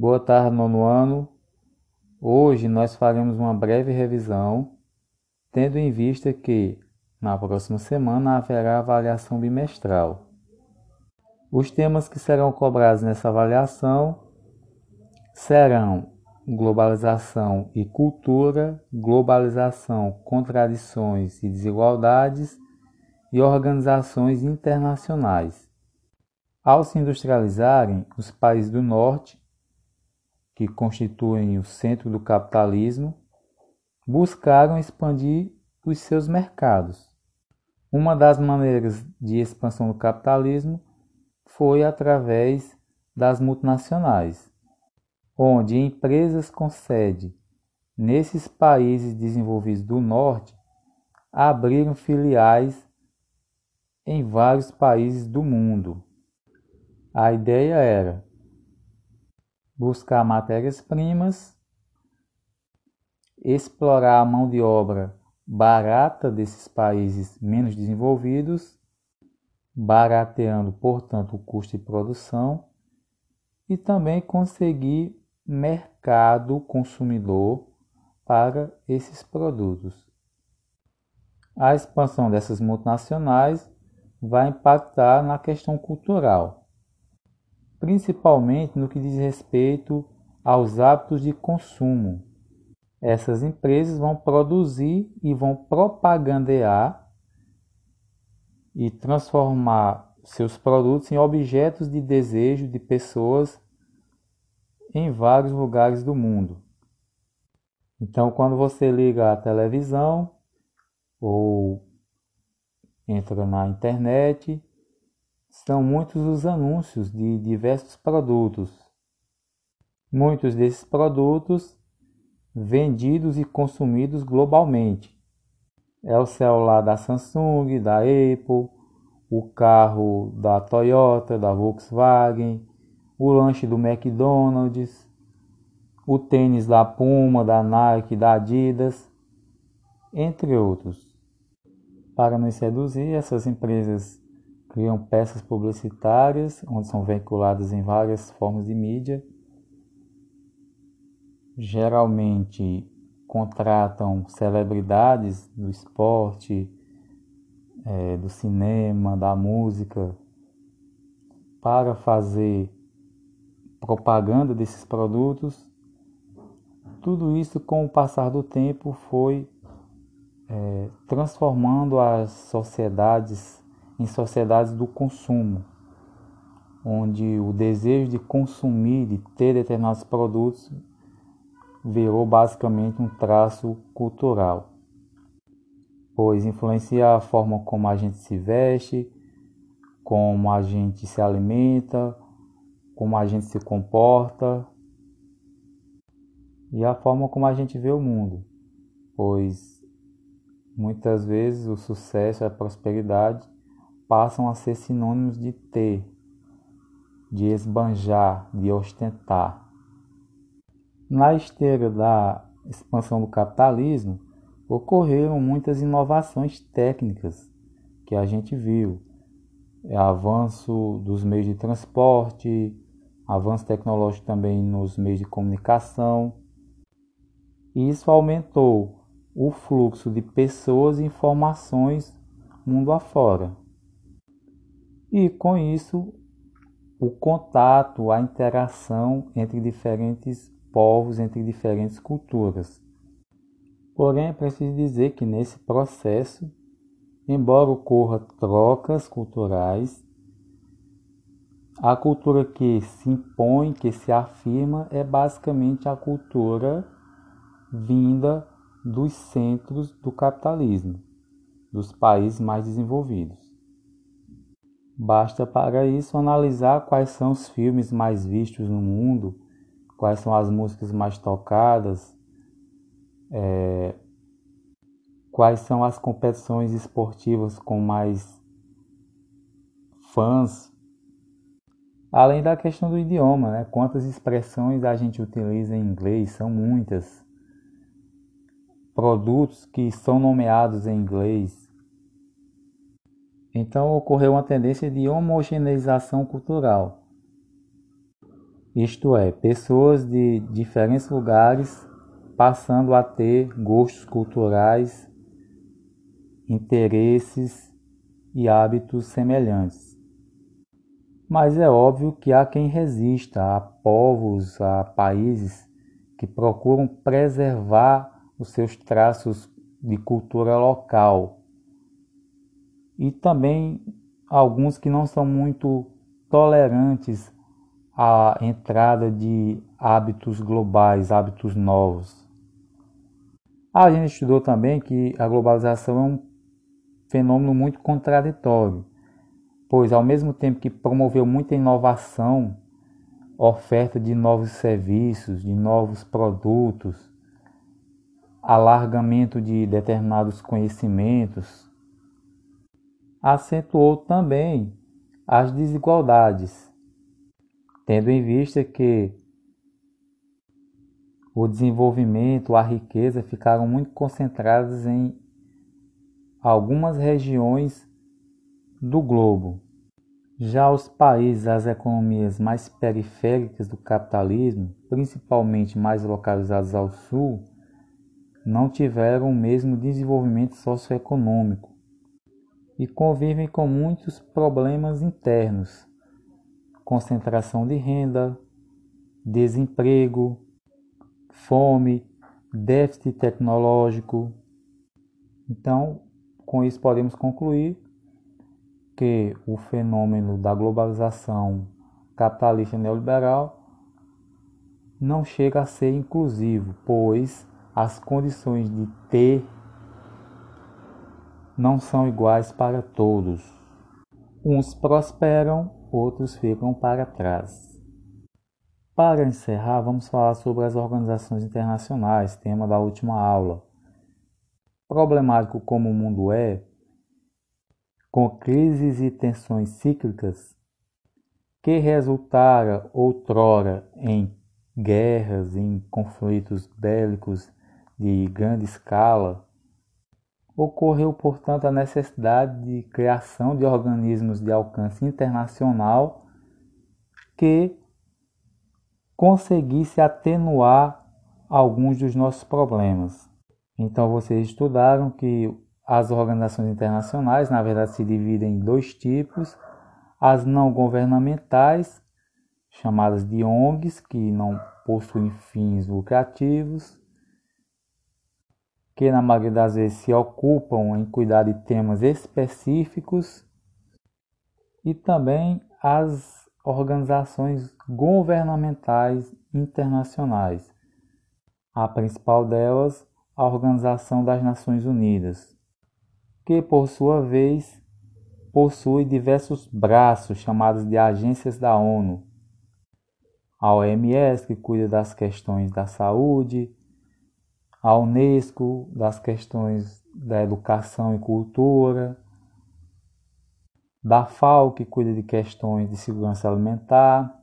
Boa tarde, nono ano. Hoje nós faremos uma breve revisão, tendo em vista que, na próxima semana, haverá avaliação bimestral. Os temas que serão cobrados nessa avaliação serão globalização e cultura, globalização, contradições e desigualdades e organizações internacionais. Ao se industrializarem, os países do norte, que constituem o centro do capitalismo, buscaram expandir os seus mercados. Uma das maneiras de expansão do capitalismo foi através das multinacionais, onde empresas com sede nesses países desenvolvidos do norte abriram filiais em vários países do mundo. A ideia era buscar matérias-primas, explorar a mão de obra barata desses países menos desenvolvidos, barateando, portanto, o custo de produção, e também conseguir mercado consumidor para esses produtos. A expansão dessas multinacionais vai impactar na questão cultural principalmente no que diz respeito aos hábitos de consumo. Essas empresas vão produzir e vão propagandear e transformar seus produtos em objetos de desejo de pessoas em vários lugares do mundo. Então, quando você liga a televisão ou entra na internet, são muitos os anúncios de diversos produtos. Muitos desses produtos vendidos e consumidos globalmente. É o celular da Samsung, da Apple, o carro da Toyota, da Volkswagen, o lanche do McDonald's, o tênis da Puma, da Nike, da Adidas, entre outros. Para nos seduzir, essas empresas criam peças publicitárias, onde são veiculadas em várias formas de mídia. Geralmente contratam celebridades do esporte, é, do cinema, da música, para fazer propaganda desses produtos. Tudo isso, com o passar do tempo, foi é, transformando as sociedades em sociedades do consumo, onde o desejo de consumir, de ter determinados produtos, virou basicamente um traço cultural, pois influencia a forma como a gente se veste, como a gente se alimenta, como a gente se comporta e a forma como a gente vê o mundo, pois muitas vezes o sucesso e a prosperidade passam a ser sinônimos de ter, de esbanjar, de ostentar. Na esteira da expansão do capitalismo, ocorreram muitas inovações técnicas que a gente viu. É, avanço dos meios de transporte, avanço tecnológico também nos meios de comunicação. E isso aumentou o fluxo de pessoas e informações mundo afora e com isso o contato, a interação entre diferentes povos, entre diferentes culturas. Porém, é preciso dizer que nesse processo, embora ocorra trocas culturais, a cultura que se impõe, que se afirma, é basicamente a cultura vinda dos centros do capitalismo, dos países mais desenvolvidos. Basta para isso analisar quais são os filmes mais vistos no mundo, quais são as músicas mais tocadas, é, quais são as competições esportivas com mais fãs, além da questão do idioma, né? quantas expressões a gente utiliza em inglês, são muitas. Produtos que são nomeados em inglês, então ocorreu uma tendência de homogeneização cultural. isto é, pessoas de diferentes lugares passando a ter gostos culturais, interesses e hábitos semelhantes. Mas é óbvio que há quem resista, há povos, há países que procuram preservar os seus traços de cultura local. E também alguns que não são muito tolerantes à entrada de hábitos globais, hábitos novos. A gente estudou também que a globalização é um fenômeno muito contraditório pois ao mesmo tempo que promoveu muita inovação, oferta de novos serviços, de novos produtos, alargamento de determinados conhecimentos, acentuou também as desigualdades, tendo em vista que o desenvolvimento, a riqueza ficaram muito concentradas em algumas regiões do globo. Já os países, as economias mais periféricas do capitalismo, principalmente mais localizados ao sul, não tiveram o mesmo desenvolvimento socioeconômico e convivem com muitos problemas internos, concentração de renda, desemprego, fome, déficit tecnológico. Então, com isso podemos concluir que o fenômeno da globalização capitalista neoliberal não chega a ser inclusivo, pois as condições de ter não são iguais para todos. Uns prosperam, outros ficam para trás. Para encerrar, vamos falar sobre as organizações internacionais, tema da última aula. Problemático como o mundo é, com crises e tensões cíclicas que resultara outrora em guerras, em conflitos bélicos de grande escala, ocorreu, portanto, a necessidade de criação de organismos de alcance internacional que conseguisse atenuar alguns dos nossos problemas. Então vocês estudaram que as organizações internacionais, na verdade, se dividem em dois tipos: as não governamentais, chamadas de ONGs, que não possuem fins lucrativos, que na maioria das vezes se ocupam em cuidar de temas específicos, e também as organizações governamentais internacionais. A principal delas, a Organização das Nações Unidas que por sua vez possui diversos braços chamados de agências da ONU. A OMS, que cuida das questões da saúde, a Unesco, das questões da educação e cultura, da FAO, que cuida de questões de segurança alimentar,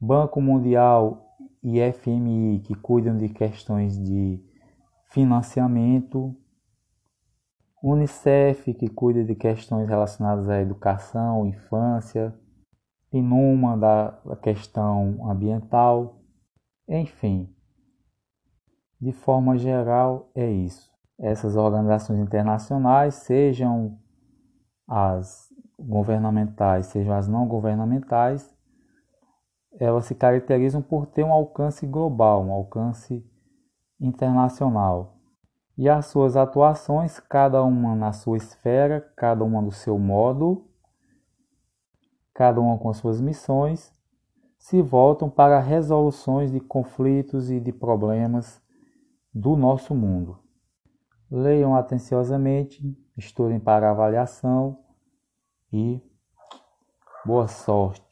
Banco Mundial e FMI, que cuidam de questões de financiamento, Unicef, que cuida de questões relacionadas à educação, infância, Inuma da questão ambiental, enfim. De forma geral, é isso. Essas organizações internacionais, sejam as governamentais, sejam as não governamentais, elas se caracterizam por ter um alcance global, um alcance internacional e as suas atuações, cada uma na sua esfera, cada uma do seu modo, cada uma com suas missões, se voltam para resoluções de conflitos e de problemas do nosso mundo. Leiam atenciosamente, estudem para avaliação e boa sorte.